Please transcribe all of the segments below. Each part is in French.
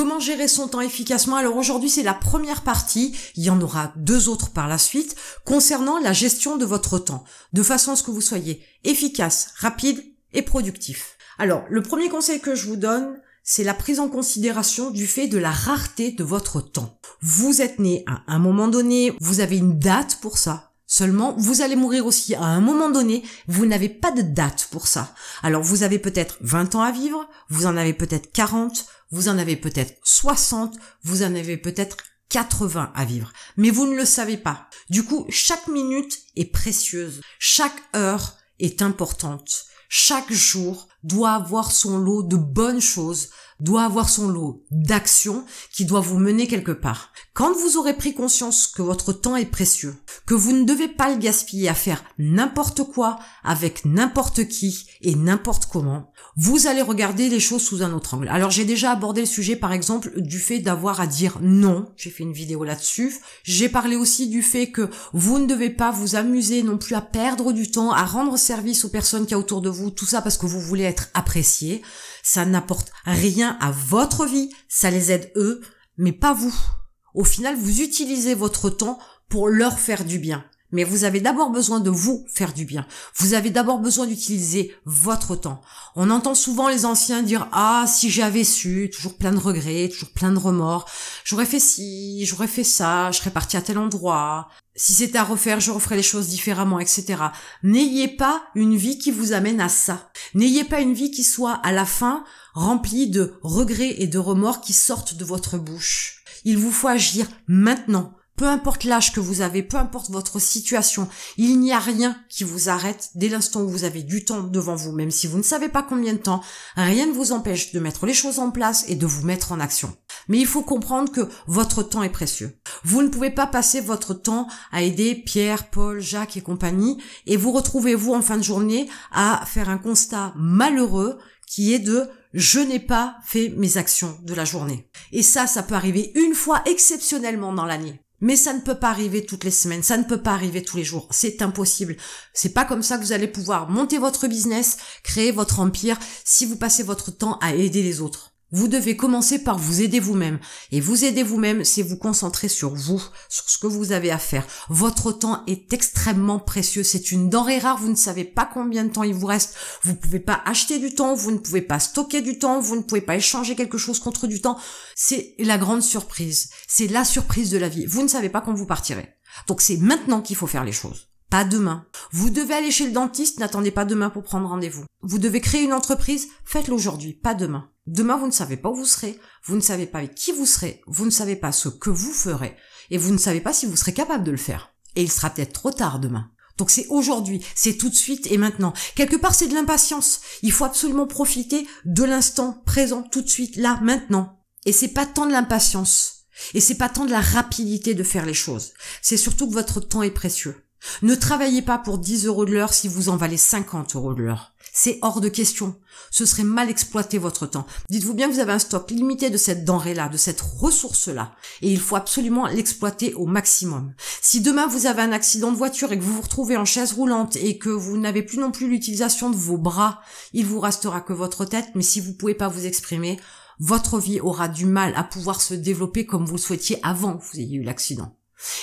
Comment gérer son temps efficacement? Alors aujourd'hui c'est la première partie, il y en aura deux autres par la suite, concernant la gestion de votre temps, de façon à ce que vous soyez efficace, rapide et productif. Alors le premier conseil que je vous donne, c'est la prise en considération du fait de la rareté de votre temps. Vous êtes né à un moment donné, vous avez une date pour ça. Seulement, vous allez mourir aussi à un moment donné, vous n'avez pas de date pour ça. Alors vous avez peut-être 20 ans à vivre, vous en avez peut-être 40, vous en avez peut-être 60, vous en avez peut-être 80 à vivre. Mais vous ne le savez pas. Du coup, chaque minute est précieuse. Chaque heure est importante. Chaque jour doit avoir son lot de bonnes choses, doit avoir son lot d'actions qui doit vous mener quelque part. Quand vous aurez pris conscience que votre temps est précieux, que vous ne devez pas le gaspiller à faire n'importe quoi avec n'importe qui et n'importe comment, vous allez regarder les choses sous un autre angle. Alors j'ai déjà abordé le sujet par exemple du fait d'avoir à dire non, j'ai fait une vidéo là-dessus. J'ai parlé aussi du fait que vous ne devez pas vous amuser non plus à perdre du temps, à rendre service aux personnes qui a autour de vous, tout ça parce que vous voulez être apprécié. Ça n'apporte rien à votre vie, ça les aide eux, mais pas vous. Au final, vous utilisez votre temps pour leur faire du bien. Mais vous avez d'abord besoin de vous faire du bien. Vous avez d'abord besoin d'utiliser votre temps. On entend souvent les anciens dire ah si j'avais su, toujours plein de regrets, toujours plein de remords. J'aurais fait ci, j'aurais fait ça, je serais parti à tel endroit. Si c'était à refaire, je referais les choses différemment, etc. N'ayez pas une vie qui vous amène à ça. N'ayez pas une vie qui soit à la fin remplie de regrets et de remords qui sortent de votre bouche. Il vous faut agir maintenant peu importe l'âge que vous avez, peu importe votre situation, il n'y a rien qui vous arrête dès l'instant où vous avez du temps devant vous, même si vous ne savez pas combien de temps, rien ne vous empêche de mettre les choses en place et de vous mettre en action. Mais il faut comprendre que votre temps est précieux. Vous ne pouvez pas passer votre temps à aider Pierre, Paul, Jacques et compagnie et vous retrouvez-vous en fin de journée à faire un constat malheureux qui est de je n'ai pas fait mes actions de la journée. Et ça, ça peut arriver une fois exceptionnellement dans l'année. Mais ça ne peut pas arriver toutes les semaines, ça ne peut pas arriver tous les jours, c'est impossible. C'est pas comme ça que vous allez pouvoir monter votre business, créer votre empire si vous passez votre temps à aider les autres. Vous devez commencer par vous aider vous-même. Et vous aider vous-même, c'est vous concentrer sur vous, sur ce que vous avez à faire. Votre temps est extrêmement précieux. C'est une denrée rare. Vous ne savez pas combien de temps il vous reste. Vous ne pouvez pas acheter du temps. Vous ne pouvez pas stocker du temps. Vous ne pouvez pas échanger quelque chose contre du temps. C'est la grande surprise. C'est la surprise de la vie. Vous ne savez pas quand vous partirez. Donc c'est maintenant qu'il faut faire les choses pas demain. Vous devez aller chez le dentiste, n'attendez pas demain pour prendre rendez-vous. Vous devez créer une entreprise, faites-le aujourd'hui, pas demain. Demain, vous ne savez pas où vous serez, vous ne savez pas qui vous serez, vous ne savez pas ce que vous ferez, et vous ne savez pas si vous serez capable de le faire. Et il sera peut-être trop tard demain. Donc c'est aujourd'hui, c'est tout de suite et maintenant. Quelque part, c'est de l'impatience. Il faut absolument profiter de l'instant présent, tout de suite, là, maintenant. Et c'est pas tant de l'impatience. Et c'est pas tant de la rapidité de faire les choses. C'est surtout que votre temps est précieux. Ne travaillez pas pour 10 euros de l'heure si vous en valez 50 euros de l'heure. C'est hors de question. Ce serait mal exploiter votre temps. Dites-vous bien que vous avez un stock limité de cette denrée-là, de cette ressource-là. Et il faut absolument l'exploiter au maximum. Si demain vous avez un accident de voiture et que vous vous retrouvez en chaise roulante et que vous n'avez plus non plus l'utilisation de vos bras, il vous restera que votre tête, mais si vous pouvez pas vous exprimer, votre vie aura du mal à pouvoir se développer comme vous le souhaitiez avant que vous ayez eu l'accident.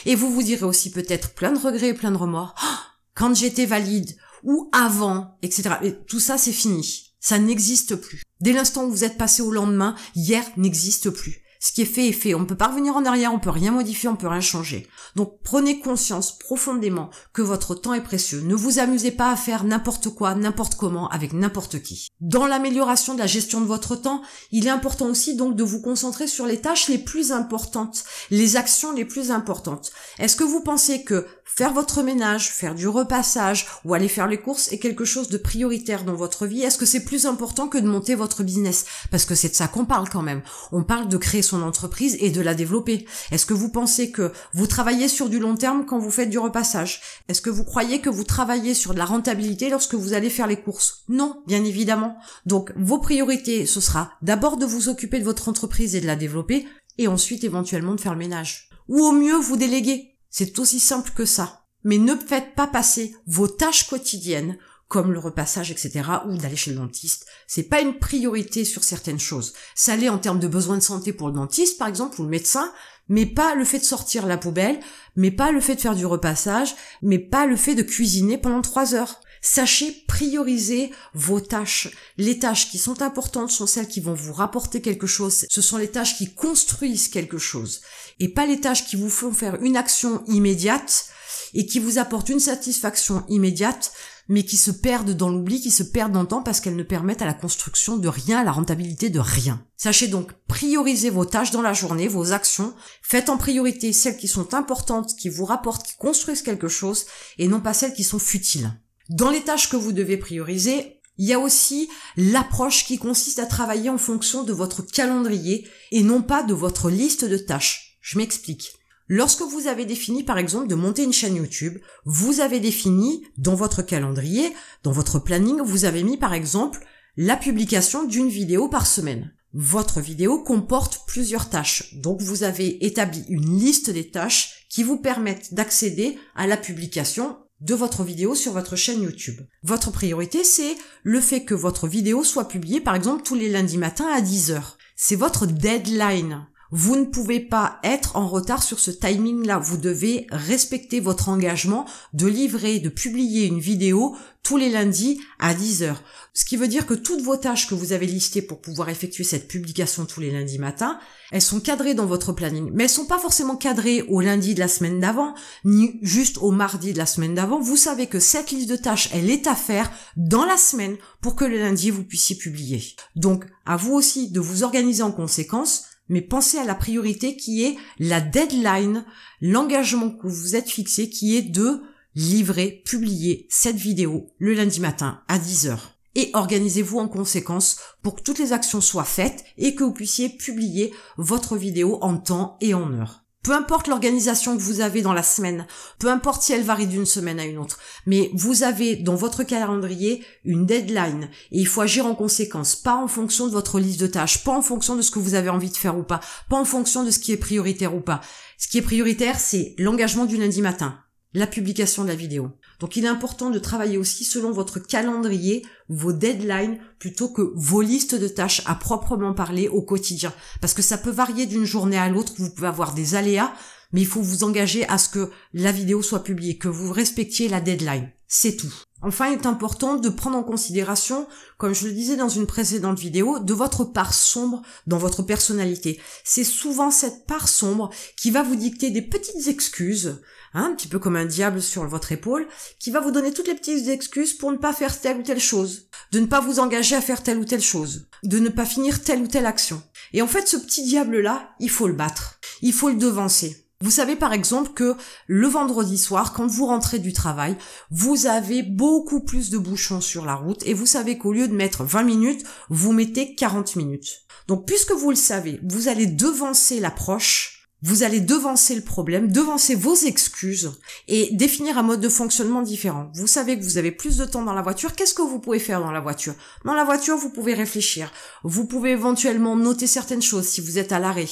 Et vous vous direz aussi peut-être plein de regrets et plein de remords. Ah, quand j'étais valide, ou avant, etc. Et tout ça, c'est fini. Ça n'existe plus. Dès l'instant où vous êtes passé au lendemain, hier n'existe plus. Ce qui est fait est fait. On ne peut pas revenir en arrière, on peut rien modifier, on peut rien changer. Donc prenez conscience profondément que votre temps est précieux. Ne vous amusez pas à faire n'importe quoi, n'importe comment, avec n'importe qui. Dans l'amélioration de la gestion de votre temps, il est important aussi donc de vous concentrer sur les tâches les plus importantes, les actions les plus importantes. Est-ce que vous pensez que faire votre ménage, faire du repassage ou aller faire les courses est quelque chose de prioritaire dans votre vie? Est-ce que c'est plus important que de monter votre business? Parce que c'est de ça qu'on parle quand même. On parle de créer son entreprise et de la développer. Est-ce que vous pensez que vous travaillez sur du long terme quand vous faites du repassage? Est-ce que vous croyez que vous travaillez sur de la rentabilité lorsque vous allez faire les courses? Non, bien évidemment. Donc vos priorités, ce sera d'abord de vous occuper de votre entreprise et de la développer, et ensuite éventuellement de faire le ménage. Ou au mieux vous déléguer c'est aussi simple que ça. Mais ne faites pas passer vos tâches quotidiennes comme le repassage, etc., ou d'aller chez le dentiste. C'est pas une priorité sur certaines choses. Ça l'est en termes de besoins de santé pour le dentiste, par exemple, ou le médecin, mais pas le fait de sortir la poubelle, mais pas le fait de faire du repassage, mais pas le fait de cuisiner pendant trois heures. Sachez prioriser vos tâches. Les tâches qui sont importantes sont celles qui vont vous rapporter quelque chose. Ce sont les tâches qui construisent quelque chose. Et pas les tâches qui vous font faire une action immédiate et qui vous apportent une satisfaction immédiate, mais qui se perdent dans l'oubli, qui se perdent dans le temps parce qu'elles ne permettent à la construction de rien, à la rentabilité de rien. Sachez donc prioriser vos tâches dans la journée, vos actions. Faites en priorité celles qui sont importantes, qui vous rapportent, qui construisent quelque chose, et non pas celles qui sont futiles. Dans les tâches que vous devez prioriser, il y a aussi l'approche qui consiste à travailler en fonction de votre calendrier et non pas de votre liste de tâches. Je m'explique. Lorsque vous avez défini par exemple de monter une chaîne YouTube, vous avez défini dans votre calendrier, dans votre planning, vous avez mis par exemple la publication d'une vidéo par semaine. Votre vidéo comporte plusieurs tâches, donc vous avez établi une liste des tâches qui vous permettent d'accéder à la publication de votre vidéo sur votre chaîne YouTube. Votre priorité, c'est le fait que votre vidéo soit publiée, par exemple, tous les lundis matins à 10h. C'est votre deadline. Vous ne pouvez pas être en retard sur ce timing-là. Vous devez respecter votre engagement de livrer, de publier une vidéo tous les lundis à 10 heures. Ce qui veut dire que toutes vos tâches que vous avez listées pour pouvoir effectuer cette publication tous les lundis matins, elles sont cadrées dans votre planning. Mais elles sont pas forcément cadrées au lundi de la semaine d'avant, ni juste au mardi de la semaine d'avant. Vous savez que cette liste de tâches, elle est à faire dans la semaine pour que le lundi vous puissiez publier. Donc, à vous aussi de vous organiser en conséquence mais pensez à la priorité qui est la deadline, l'engagement que vous vous êtes fixé qui est de livrer, publier cette vidéo le lundi matin à 10h. Et organisez-vous en conséquence pour que toutes les actions soient faites et que vous puissiez publier votre vidéo en temps et en heure. Peu importe l'organisation que vous avez dans la semaine, peu importe si elle varie d'une semaine à une autre, mais vous avez dans votre calendrier une deadline et il faut agir en conséquence, pas en fonction de votre liste de tâches, pas en fonction de ce que vous avez envie de faire ou pas, pas en fonction de ce qui est prioritaire ou pas. Ce qui est prioritaire, c'est l'engagement du lundi matin, la publication de la vidéo. Donc il est important de travailler aussi selon votre calendrier, vos deadlines, plutôt que vos listes de tâches à proprement parler au quotidien. Parce que ça peut varier d'une journée à l'autre, vous pouvez avoir des aléas, mais il faut vous engager à ce que la vidéo soit publiée, que vous respectiez la deadline. C'est tout. Enfin, il est important de prendre en considération, comme je le disais dans une précédente vidéo, de votre part sombre dans votre personnalité. C'est souvent cette part sombre qui va vous dicter des petites excuses, Hein, un petit peu comme un diable sur votre épaule, qui va vous donner toutes les petites excuses pour ne pas faire telle ou telle chose, de ne pas vous engager à faire telle ou telle chose, de ne pas finir telle ou telle action. Et en fait, ce petit diable-là, il faut le battre, il faut le devancer. Vous savez par exemple que le vendredi soir, quand vous rentrez du travail, vous avez beaucoup plus de bouchons sur la route et vous savez qu'au lieu de mettre 20 minutes, vous mettez 40 minutes. Donc puisque vous le savez, vous allez devancer l'approche vous allez devancer le problème, devancer vos excuses et définir un mode de fonctionnement différent. Vous savez que vous avez plus de temps dans la voiture. Qu'est-ce que vous pouvez faire dans la voiture? Dans la voiture, vous pouvez réfléchir. Vous pouvez éventuellement noter certaines choses si vous êtes à l'arrêt.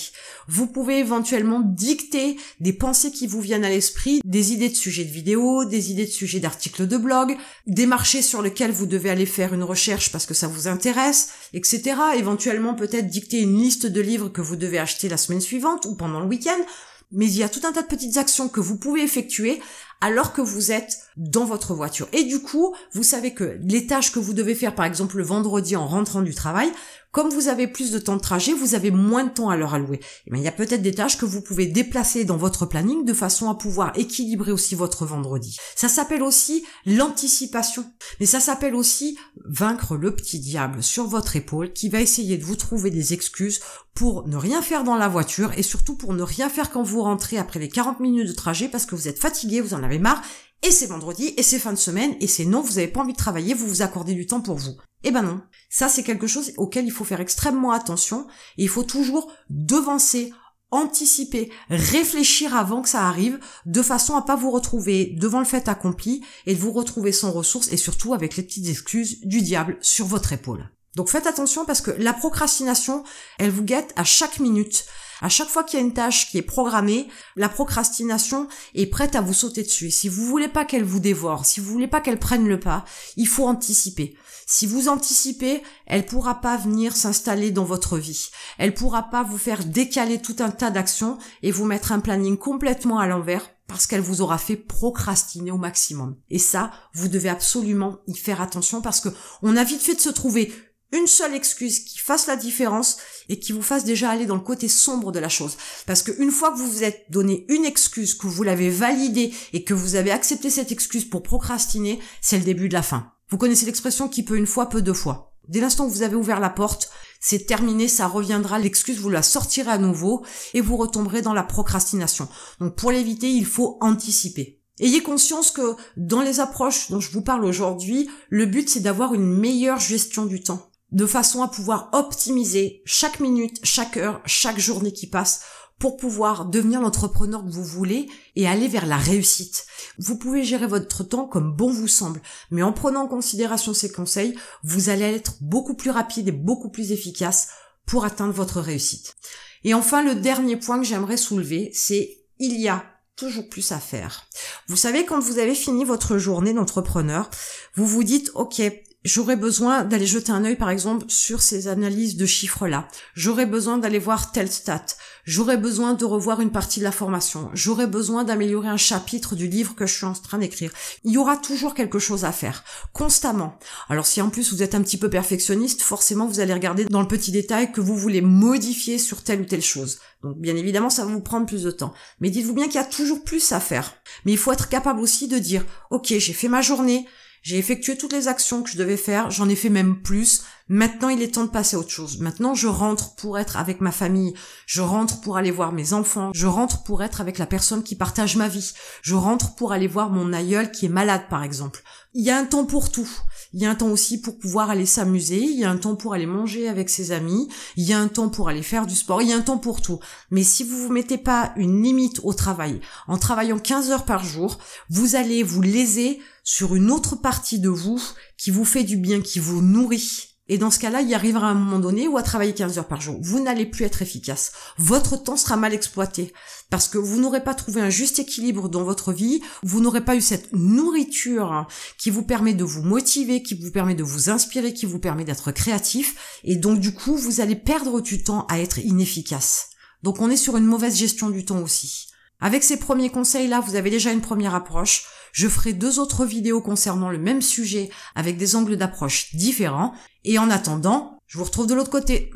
Vous pouvez éventuellement dicter des pensées qui vous viennent à l'esprit, des idées de sujets de vidéo, des idées de sujets d'articles de blog, des marchés sur lesquels vous devez aller faire une recherche parce que ça vous intéresse, etc. Éventuellement peut-être dicter une liste de livres que vous devez acheter la semaine suivante ou pendant le mais il y a tout un tas de petites actions que vous pouvez effectuer alors que vous êtes dans votre voiture. Et du coup, vous savez que les tâches que vous devez faire, par exemple le vendredi en rentrant du travail, comme vous avez plus de temps de trajet, vous avez moins de temps à leur allouer. Et eh bien, il y a peut-être des tâches que vous pouvez déplacer dans votre planning de façon à pouvoir équilibrer aussi votre vendredi. Ça s'appelle aussi l'anticipation. Mais ça s'appelle aussi vaincre le petit diable sur votre épaule qui va essayer de vous trouver des excuses pour ne rien faire dans la voiture et surtout pour ne rien faire quand vous rentrez après les 40 minutes de trajet parce que vous êtes fatigué, vous en marre et c'est vendredi, et c'est fin de semaine, et c'est non, vous n'avez pas envie de travailler, vous vous accordez du temps pour vous. Eh ben non. Ça, c'est quelque chose auquel il faut faire extrêmement attention, et il faut toujours devancer, anticiper, réfléchir avant que ça arrive, de façon à pas vous retrouver devant le fait accompli, et de vous retrouver sans ressources, et surtout avec les petites excuses du diable sur votre épaule. Donc faites attention parce que la procrastination, elle vous guette à chaque minute. À chaque fois qu'il y a une tâche qui est programmée, la procrastination est prête à vous sauter dessus. Si vous voulez pas qu'elle vous dévore, si vous voulez pas qu'elle prenne le pas, il faut anticiper. Si vous anticipez, elle pourra pas venir s'installer dans votre vie. Elle pourra pas vous faire décaler tout un tas d'actions et vous mettre un planning complètement à l'envers parce qu'elle vous aura fait procrastiner au maximum. Et ça, vous devez absolument y faire attention parce que on a vite fait de se trouver une seule excuse qui fasse la différence et qui vous fasse déjà aller dans le côté sombre de la chose. Parce qu'une fois que vous vous êtes donné une excuse, que vous l'avez validée et que vous avez accepté cette excuse pour procrastiner, c'est le début de la fin. Vous connaissez l'expression qui peut une fois, peut deux fois. Dès l'instant où vous avez ouvert la porte, c'est terminé, ça reviendra, l'excuse, vous la sortirez à nouveau et vous retomberez dans la procrastination. Donc pour l'éviter, il faut anticiper. Ayez conscience que dans les approches dont je vous parle aujourd'hui, le but c'est d'avoir une meilleure gestion du temps de façon à pouvoir optimiser chaque minute, chaque heure, chaque journée qui passe pour pouvoir devenir l'entrepreneur que vous voulez et aller vers la réussite. Vous pouvez gérer votre temps comme bon vous semble, mais en prenant en considération ces conseils, vous allez être beaucoup plus rapide et beaucoup plus efficace pour atteindre votre réussite. Et enfin, le dernier point que j'aimerais soulever, c'est il y a toujours plus à faire. Vous savez, quand vous avez fini votre journée d'entrepreneur, vous vous dites, OK, J'aurais besoin d'aller jeter un œil, par exemple, sur ces analyses de chiffres-là. J'aurais besoin d'aller voir tel stat. J'aurais besoin de revoir une partie de la formation. J'aurais besoin d'améliorer un chapitre du livre que je suis en train d'écrire. Il y aura toujours quelque chose à faire. Constamment. Alors si en plus vous êtes un petit peu perfectionniste, forcément vous allez regarder dans le petit détail que vous voulez modifier sur telle ou telle chose. Donc bien évidemment ça va vous prendre plus de temps. Mais dites-vous bien qu'il y a toujours plus à faire. Mais il faut être capable aussi de dire, ok, j'ai fait ma journée, j'ai effectué toutes les actions que je devais faire, j'en ai fait même plus. Maintenant, il est temps de passer à autre chose. Maintenant, je rentre pour être avec ma famille, je rentre pour aller voir mes enfants, je rentre pour être avec la personne qui partage ma vie, je rentre pour aller voir mon aïeul qui est malade, par exemple. Il y a un temps pour tout. Il y a un temps aussi pour pouvoir aller s'amuser, il y a un temps pour aller manger avec ses amis, il y a un temps pour aller faire du sport, il y a un temps pour tout. Mais si vous vous mettez pas une limite au travail, en travaillant 15 heures par jour, vous allez vous léser sur une autre partie de vous qui vous fait du bien, qui vous nourrit. Et dans ce cas-là, il arrivera un moment donné où à travailler 15 heures par jour, vous n'allez plus être efficace. Votre temps sera mal exploité parce que vous n'aurez pas trouvé un juste équilibre dans votre vie, vous n'aurez pas eu cette nourriture qui vous permet de vous motiver, qui vous permet de vous inspirer, qui vous permet d'être créatif et donc du coup, vous allez perdre du temps à être inefficace. Donc on est sur une mauvaise gestion du temps aussi. Avec ces premiers conseils-là, vous avez déjà une première approche. Je ferai deux autres vidéos concernant le même sujet avec des angles d'approche différents. Et en attendant, je vous retrouve de l'autre côté.